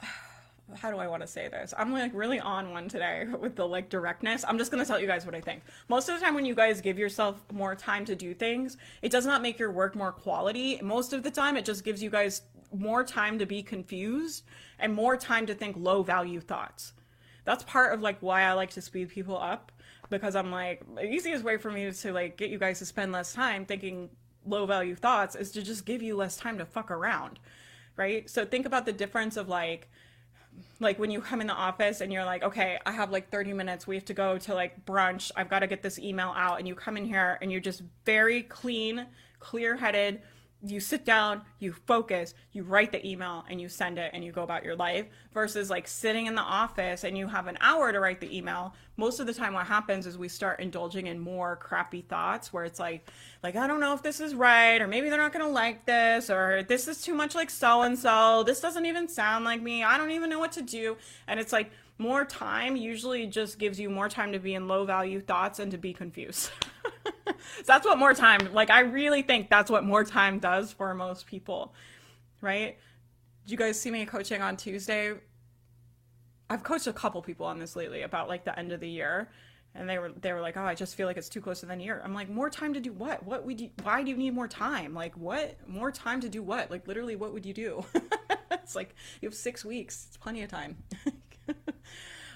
how do I want to say this? I'm like really on one today with the like directness. I'm just going to tell you guys what I think. Most of the time when you guys give yourself more time to do things, it does not make your work more quality. Most of the time it just gives you guys more time to be confused and more time to think low value thoughts. That's part of like why I like to speed people up because I'm like the easiest way for me to like get you guys to spend less time thinking low value thoughts is to just give you less time to fuck around. Right? So think about the difference of like like when you come in the office and you're like, okay, I have like 30 minutes. We have to go to like brunch. I've got to get this email out. And you come in here and you're just very clean, clear headed, you sit down, you focus, you write the email and you send it and you go about your life versus like sitting in the office and you have an hour to write the email. Most of the time what happens is we start indulging in more crappy thoughts where it's like like I don't know if this is right or maybe they're not going to like this or this is too much like so and so. This doesn't even sound like me. I don't even know what to do. And it's like more time usually just gives you more time to be in low value thoughts and to be confused. so that's what more time, like, I really think that's what more time does for most people, right? Did you guys see me coaching on Tuesday? I've coached a couple people on this lately about like the end of the year. And they were they were like, oh, I just feel like it's too close to the year. I'm like, more time to do what? What would you? Why do you need more time? Like, what? More time to do what? Like, literally, what would you do? it's like you have six weeks. It's plenty of time.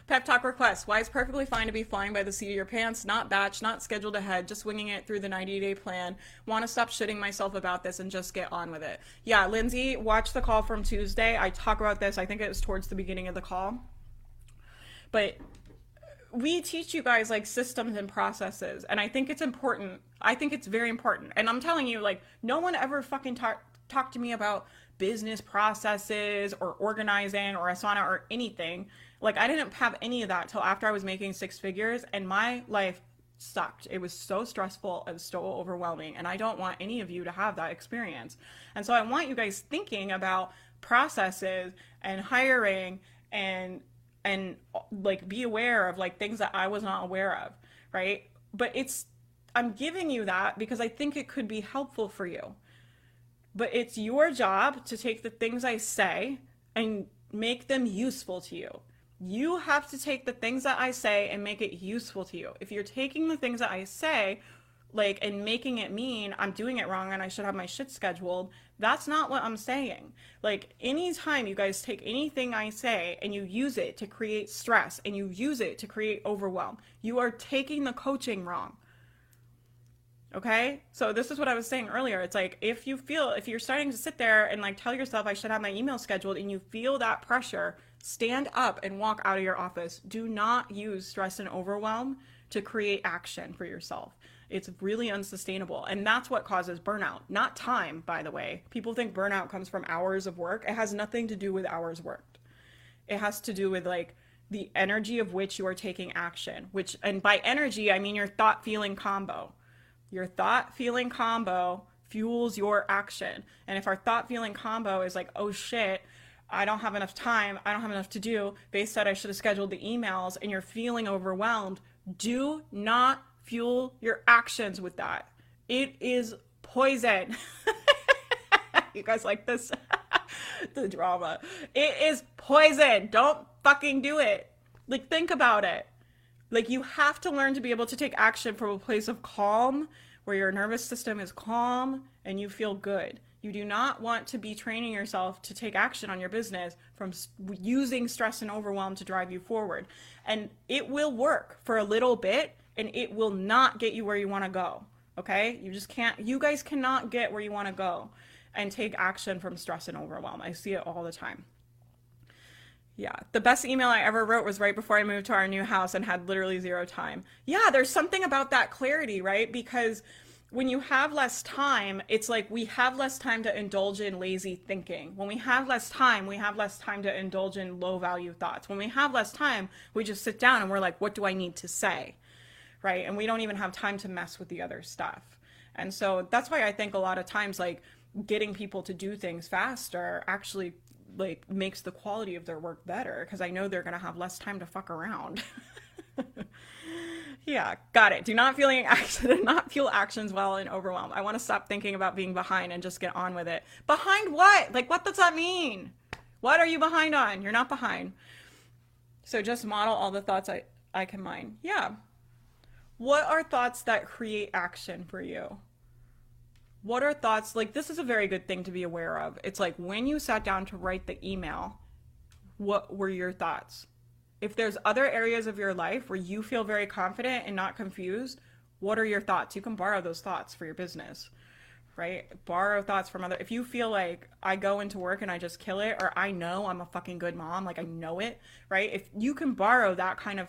Pep talk request. Why it's perfectly fine to be flying by the seat of your pants, not batch, not scheduled ahead, just winging it through the 90 day plan. Want to stop shitting myself about this and just get on with it. Yeah, Lindsay, watch the call from Tuesday. I talk about this. I think it was towards the beginning of the call. But we teach you guys like systems and processes and i think it's important i think it's very important and i'm telling you like no one ever fucking talk talk to me about business processes or organizing or asana or anything like I didn't have any of that till after I was making six figures and my life sucked. It was so stressful and so overwhelming and I don't want any of you to have that experience. And so I want you guys thinking about processes and hiring and and like be aware of like things that I was not aware of, right? But it's I'm giving you that because I think it could be helpful for you. But it's your job to take the things I say and make them useful to you you have to take the things that I say and make it useful to you. If you're taking the things that I say, like, and making it mean I'm doing it wrong and I should have my shit scheduled, that's not what I'm saying. Like, anytime you guys take anything I say and you use it to create stress and you use it to create overwhelm, you are taking the coaching wrong. Okay? So this is what I was saying earlier. It's like if you feel if you're starting to sit there and like tell yourself I should have my email scheduled and you feel that pressure, stand up and walk out of your office. Do not use stress and overwhelm to create action for yourself. It's really unsustainable. And that's what causes burnout, not time, by the way. People think burnout comes from hours of work. It has nothing to do with hours worked. It has to do with like the energy of which you are taking action, which, and by energy, I mean your thought feeling combo. Your thought feeling combo fuels your action. And if our thought feeling combo is like, oh shit, I don't have enough time, I don't have enough to do, Faith said I should have scheduled the emails, and you're feeling overwhelmed, do not fuel your actions with that. It is poison. you guys like this? the drama. It is poison. Don't fucking do it. Like, think about it. Like, you have to learn to be able to take action from a place of calm where your nervous system is calm and you feel good. You do not want to be training yourself to take action on your business from using stress and overwhelm to drive you forward. And it will work for a little bit and it will not get you where you want to go. Okay? You just can't, you guys cannot get where you want to go and take action from stress and overwhelm. I see it all the time. Yeah, the best email I ever wrote was right before I moved to our new house and had literally zero time. Yeah, there's something about that clarity, right? Because when you have less time, it's like we have less time to indulge in lazy thinking. When we have less time, we have less time to indulge in low value thoughts. When we have less time, we just sit down and we're like, what do I need to say? Right? And we don't even have time to mess with the other stuff. And so that's why I think a lot of times, like, getting people to do things faster actually like makes the quality of their work better because I know they're gonna have less time to fuck around. yeah, got it. Do not feeling action, not feel actions while in overwhelm. I want to stop thinking about being behind and just get on with it. Behind what? Like, what does that mean? What are you behind on? You're not behind. So just model all the thoughts I I can mine. Yeah. What are thoughts that create action for you? What are thoughts like this is a very good thing to be aware of. It's like when you sat down to write the email what were your thoughts? If there's other areas of your life where you feel very confident and not confused what are your thoughts? You can borrow those thoughts for your business right? Borrow thoughts from other if you feel like i go into work and i just kill it or i know i'm a fucking good mom like i know it right? If you can borrow that kind of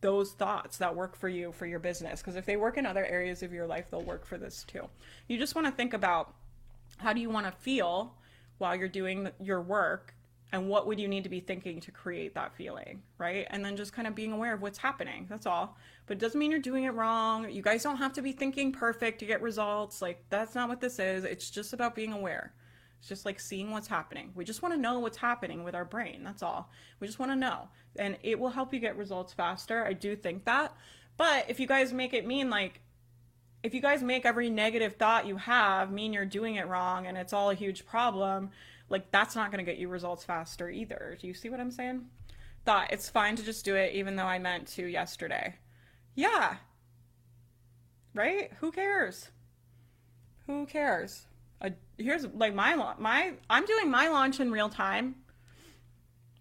those thoughts that work for you for your business. Because if they work in other areas of your life they'll work for this too. You just want to think about how do you want to feel while you're doing your work? And what would you need to be thinking to create that feeling right? And then just kind of being aware of what's happening that's all. But it doesn't mean you're doing it wrong. You guys don't have to be thinking perfect to get results. Like that's not what this is. It's just about being aware it's just like seeing what's happening. We just want to know what's happening with our brain. That's all. We just want to know. And it will help you get results faster. I do think that. But if you guys make it mean like, if you guys make every negative thought you have mean you're doing it wrong and it's all a huge problem, like that's not going to get you results faster either. Do you see what I'm saying? Thought it's fine to just do it even though I meant to yesterday. Yeah. Right? Who cares? Who cares? A here's like my my I'm doing my launch in real time.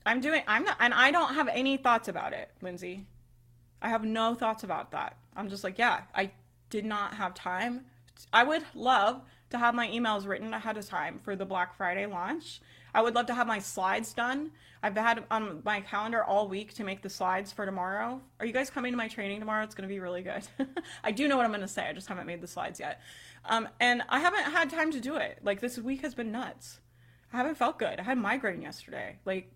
I'm doing I'm not and I don't have any thoughts about it, Lindsay. I have no thoughts about that. I'm just like, yeah, I did not have time. I would love to have my emails written ahead of time for the Black Friday launch. I would love to have my slides done. I've had on my calendar all week to make the slides for tomorrow. Are you guys coming to my training tomorrow? It's going to be really good. I do know what I'm going to say. I just haven't made the slides yet. Um, and I haven't had time to do it. Like this week has been nuts. I haven't felt good. I had migraine yesterday. Like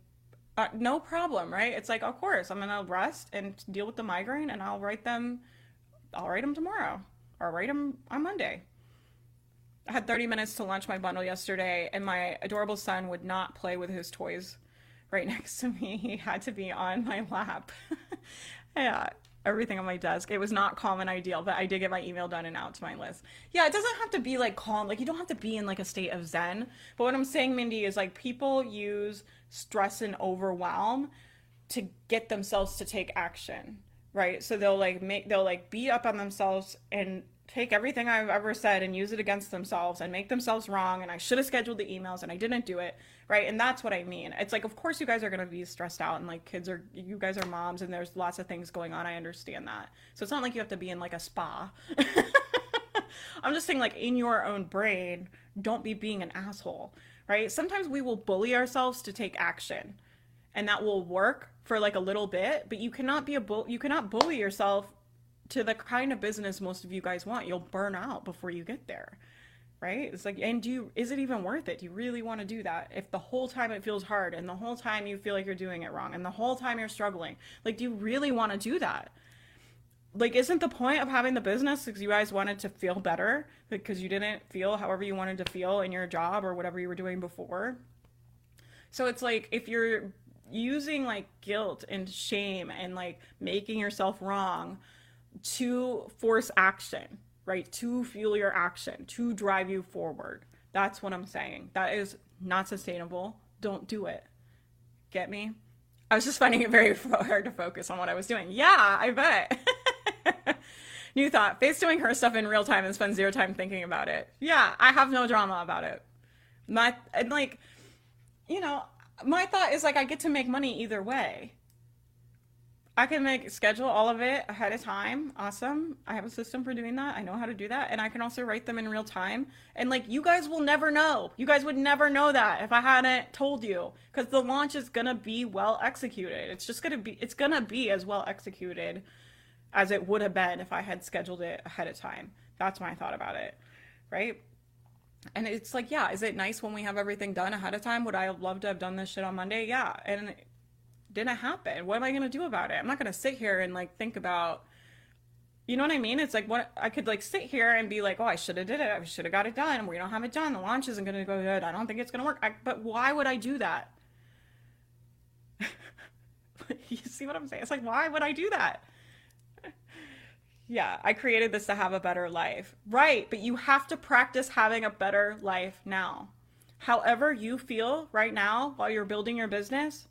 uh, no problem, right? It's like, of course, I'm gonna rest and deal with the migraine, and I'll write them. I'll write them tomorrow, or write them on Monday. I had 30 minutes to launch my bundle yesterday, and my adorable son would not play with his toys right next to me. He had to be on my lap. yeah, everything on my desk. It was not calm and ideal, but I did get my email done and out to my list. Yeah, it doesn't have to be like calm. Like you don't have to be in like a state of zen. But what I'm saying, Mindy, is like people use stress and overwhelm to get themselves to take action, right? So they'll like make they'll like beat up on themselves and take everything I've ever said and use it against themselves and make themselves wrong and I should have scheduled the emails and I didn't do it, right? And that's what I mean. It's like of course you guys are going to be stressed out and like kids are you guys are moms and there's lots of things going on. I understand that. So it's not like you have to be in like a spa. I'm just saying like in your own brain, don't be being an asshole, right? Sometimes we will bully ourselves to take action and that will work for like a little bit, but you cannot be a bull you cannot bully yourself to the kind of business most of you guys want, you'll burn out before you get there. Right? It's like, and do you, is it even worth it? Do you really want to do that? If the whole time it feels hard and the whole time you feel like you're doing it wrong and the whole time you're struggling, like, do you really want to do that? Like, isn't the point of having the business because you guys wanted to feel better because you didn't feel however you wanted to feel in your job or whatever you were doing before? So it's like, if you're using like guilt and shame and like making yourself wrong to force action, right? To fuel your action, to drive you forward. That's what I'm saying. That is not sustainable. Don't do it. Get me? I was just finding it very hard to focus on what I was doing. Yeah, I bet. New thought. Faith doing her stuff in real time and spends zero time thinking about it. Yeah, I have no drama about it. My and like, you know, my thought is like I get to make money either way. I can make schedule all of it ahead of time. Awesome. I have a system for doing that. I know how to do that. And I can also write them in real time. And like you guys will never know. You guys would never know that if I hadn't told you cuz the launch is to be well executed. It's just to be it's to be as well executed as it would have been if I had scheduled it ahead of time. That's my thought about it. Right? And it's like, yeah, is it nice when we have everything done ahead of time? Would I have loved to have done this shit on Monday? Yeah. And didn't happen. What am I going to do about it? I'm not going to sit here and like think about you know what I mean? It's like what I could like sit here and be like, "Oh, I should have did it. I should have got it done. We don't have it done. The launch isn't going to go good. I don't think it's going to work." I, but why would I do that? you see what I'm saying? It's like, why would I do that? yeah, I created this to have a better life. Right, but you have to practice having a better life now. However you feel right now while you're building your business,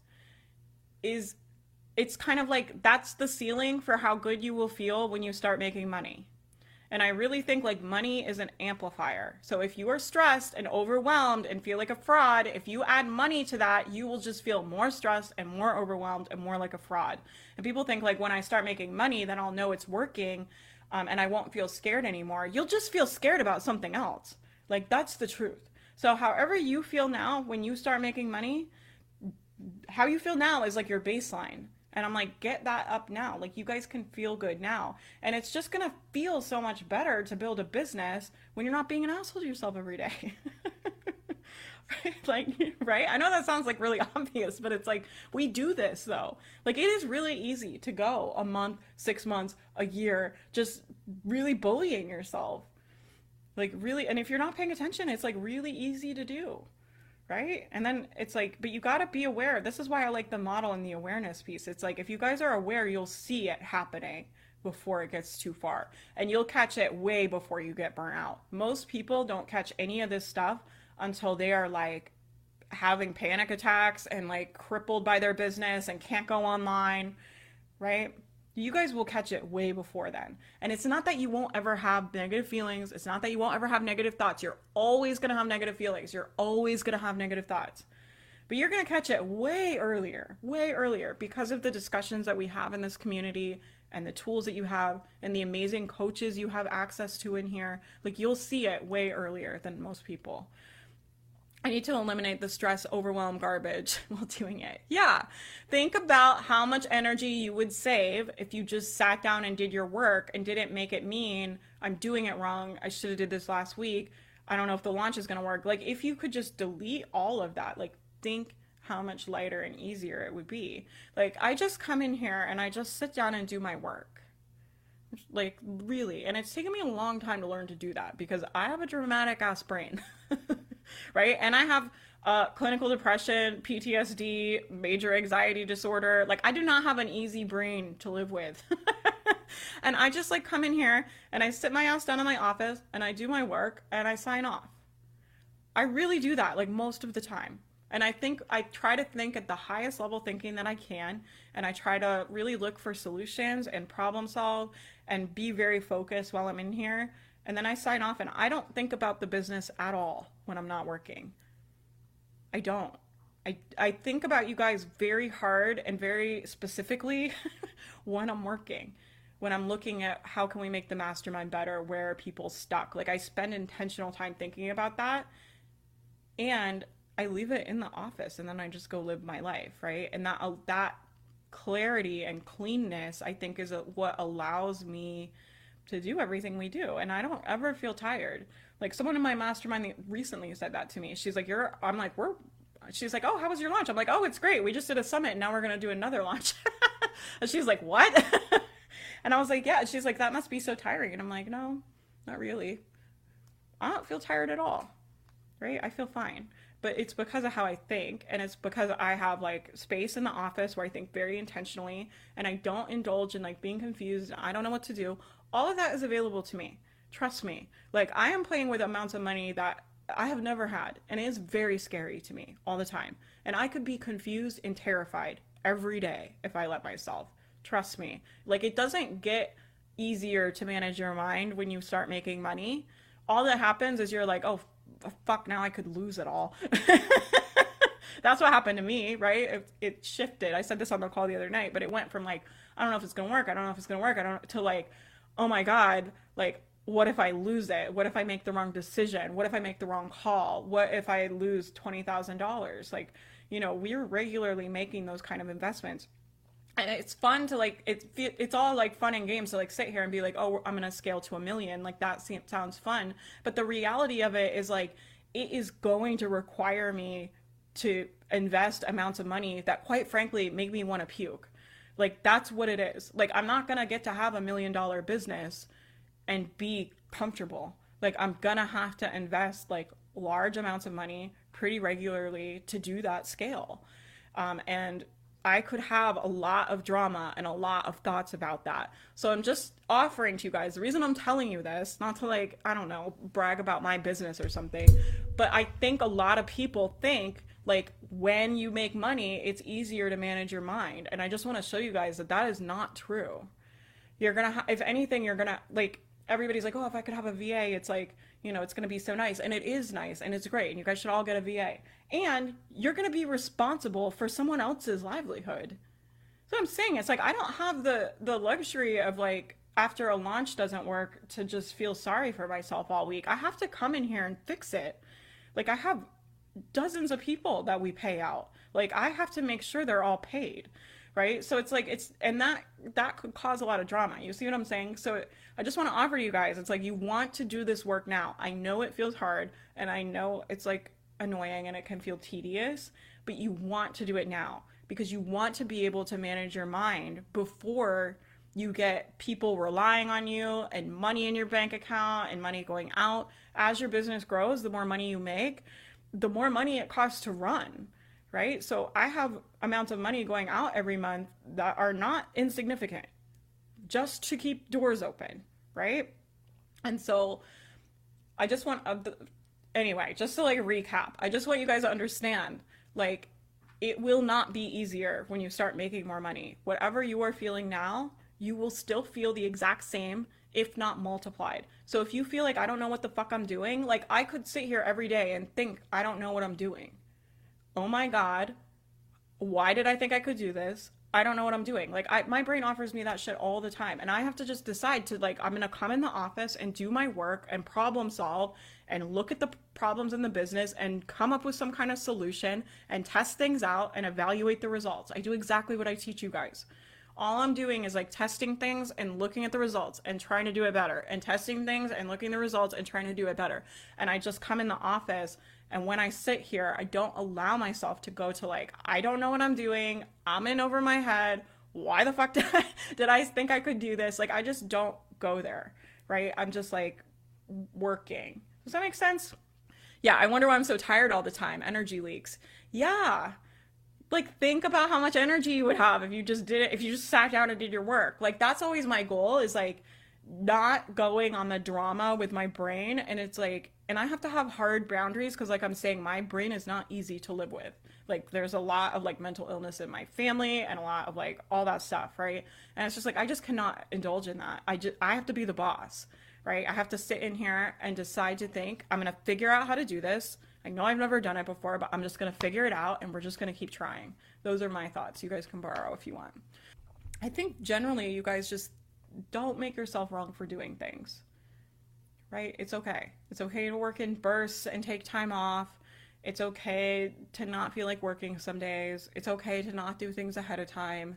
is it's kind of like that's the ceiling for how good you will feel when you start making money. And I really think like money is an amplifier. So if you are stressed and overwhelmed and feel like a fraud, if you add money to that, you will just feel more stressed and more overwhelmed and more like a fraud. And people think like when I start making money, then I'll know it's working um, and I won't feel scared anymore. You'll just feel scared about something else. Like that's the truth. So however you feel now when you start making money, how you feel now is like your baseline. And I'm like, get that up now. Like, you guys can feel good now. And it's just going to feel so much better to build a business when you're not being an asshole to yourself every day. right? Like, right? I know that sounds like really obvious, but it's like, we do this though. Like, it is really easy to go a month, six months, a year, just really bullying yourself. Like, really. And if you're not paying attention, it's like really easy to do right? And then it's like, but you got to be aware. This is why I like the model and the awareness piece. It's like if you guys are aware, you'll see it happening before it gets too far. And you'll catch it way before you get burnt out. Most people don't catch any of this stuff until they are like having panic attacks and like crippled by their business and can't go online, right? You guys will catch it way before then. And it's not that you won't ever have negative feelings. It's not that you won't ever have negative thoughts. You're always going to have negative feelings. You're always going to have negative thoughts. But you're going to catch it way earlier, way earlier because of the discussions that we have in this community and the tools that you have and the amazing coaches you have access to in here. Like you'll see it way earlier than most people. I need to eliminate the stress, overwhelm, garbage while doing it. Yeah. Think about how much energy you would save if you just sat down and did your work and didn't make it mean I'm doing it wrong. I should have did this last week. I don't know if the launch is going to work. Like if you could just delete all of that, like think how much lighter and easier it would be. Like I just come in here and I just sit down and do my work. Like really, and it's taken me a long time to learn to do that because I have a dramatic ass brain. right? And I have uh, clinical depression, PTSD, major anxiety disorder. Like, I do not have an easy brain to live with. and I just like come in here and I sit my ass down in my office and I do my work and I sign off. I really do that like most of the time. And I think I try to think at the highest level thinking that I can. And I try to really look for solutions and problem solve and be very focused while I'm in here and then I sign off and I don't think about the business at all when I'm not working. I don't. I, I think about you guys very hard and very specifically when I'm working. When I'm looking at how can we make the mastermind better, where are people stuck? Like I spend intentional time thinking about that and I leave it in the office and then I just go live my life, right? And that uh, that clarity and cleanness I think is what allows me to do everything we do. And i don't ever feel tired. Like someone in my mastermind recently said that to me. She's like you're i'm like we're she's like oh how was your launch? I'm like oh it's great. We just did a summit and now we're going to do another launch. And she's like what? And i was like yeah. She's like that must be so tiring. And i'm like no not really. I don't feel tired at all right? I feel fine but it's because of how I think and it's because I have like space in the office where I think very intentionally and I don't indulge in like being confused. I don't know what to do all of that is available to me. Trust me. Like I am playing with amounts of money that I have never had and it is very scary to me all the time. And I could be confused and terrified every day if I let myself. Trust me. Like it doesn't get easier to manage your mind when you start making money. All that happens is you're like, "Oh, fuck, now I could lose it all. That's what happened to me, right? It, it, shifted. I said this on the call the other night, but it went from like, I don't know if it's gonna work. I don't know if it's gonna work. I don't to like, oh my god, like what if I lose it? What if I make the wrong decision? What if I make the wrong call? What if I lose twenty thousand dollars? Like, you know, we're regularly making those kind of investments and it's fun to like it's it's all like fun and games to like sit here and be like oh i'm gonna scale to a million. Like that sounds fun. But the reality of it is like it is going to require me to invest amounts of money that quite frankly make me want to puke. Like that's what it is. Like i'm not gonna get to have a million dollar business and be comfortable. Like i'm gonna have to invest like large amounts of money pretty regularly to do that scale. Um, and I could have a lot of drama and a lot of thoughts about that. So I'm just offering to you guys the reason I'm telling you this, not to like, I don't know, brag about my business or something, but I think a lot of people think like when you make money, it's easier to manage your mind. And I just want to show you guys that that is not true. You're going to, ha- if anything, you're going to like, everybody's like, oh, if I could have a VA, it's like, you know, it's going to be so nice. And it is nice and it's great. And you guys should all get a VA. And you're going to be responsible for someone else's livelihood. So I'm saying it's like I don't have the the luxury of like after a launch doesn't work to just feel sorry for myself all week. I have to come in here and fix it. Like I have dozens of people that we pay out. Like I have to make sure they're all paid right? So it's like it's and that that could cause a lot of drama you see what i'm saying? So i just want to offer you guys it's like you want to do this work now. I know it feels hard and i know it's like annoying and it can feel tedious but you want to do it now because you want to be able to manage your mind before you get people relying on you and money in your bank account and money going out. As your business grows the more money you make the more money it costs to run right? So I have amounts of money going out every month that are not insignificant just to keep doors open, right? And so I just want uh, anyway, just to like recap, I just want you guys to understand like it will not be easier when you start making more money. Whatever you are feeling now, you will still feel the exact same if not multiplied. So if you feel like I don't know what the fuck I'm doing, like I could sit here every day and think I don't know what I'm doing oh my god, why did I think I could do this? I don't know what I'm doing. Like I my brain offers me that shit all the time and I have to just decide to like I'm going to come in the office and do my work and problem solve and look at the problems in the business and come up with some kind of solution and test things out and evaluate the results. I do exactly what I teach you guys. All I'm doing is like testing things and looking at the results and trying to do it better and testing things and looking at the results and trying to do it better. And I just come in the office and when I sit here, I don't allow myself to go to like, I don't know what I'm doing. I'm in over my head. Why the fuck did I, did I think I could do this? Like, I just don't go there, right? I'm just like working. Does that make sense? Yeah, I wonder why I'm so tired all the time. Energy leaks. Yeah. Like, think about how much energy you would have if you just did it, if you just sat down and did your work. Like, that's always my goal is like, not going on the drama with my brain and it's like and i have to have hard boundaries because like i'm saying my brain is not easy to live with. Like there's a lot of like mental illness in my family and a lot of like all that stuff right? And it's just like i just cannot indulge in that. I just i have to be the boss right? I have to sit in here and decide to think i'm gonna figure out how to do this. I know i've never done it before but i'm just gonna figure it out and we're just gonna keep trying. Those are my thoughts. You guys can borrow if you want. I think generally you guys just don't make yourself wrong for doing things. Right? It's okay. It's okay to work in bursts and take time off. It's okay to not feel like working some days. It's okay to not do things ahead of time.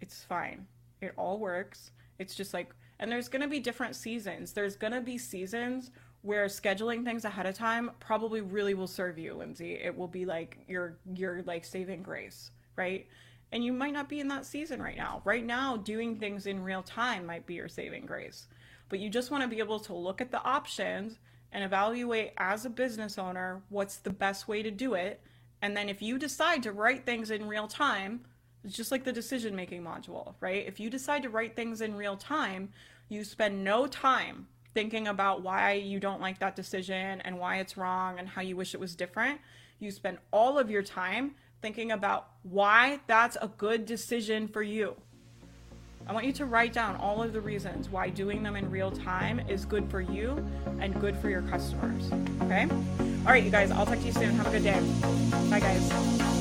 It's fine. It all works. It's just like, and there's going to be different seasons. There's going to be seasons where scheduling things ahead of time probably really will serve you, Lindsay. It will be like your your like saving grace, right? and you might not be in that season right now. Right now, doing things in real time might be your saving grace. But you just want to be able to look at the options and evaluate as a business owner what's the best way to do it. And then if you decide to write things in real time, it's just like the decision making module, right? If you decide to write things in real time, you spend no time thinking about why you don't like that decision and why it's wrong and how you wish it was different. You spend all of your time thinking about why that's a good decision for you. I want you to write down all of the reasons why doing them in real time is good for you and good for your customers. Okay? All right, you guys, I'll talk to you soon. Have a good day. Bye, guys.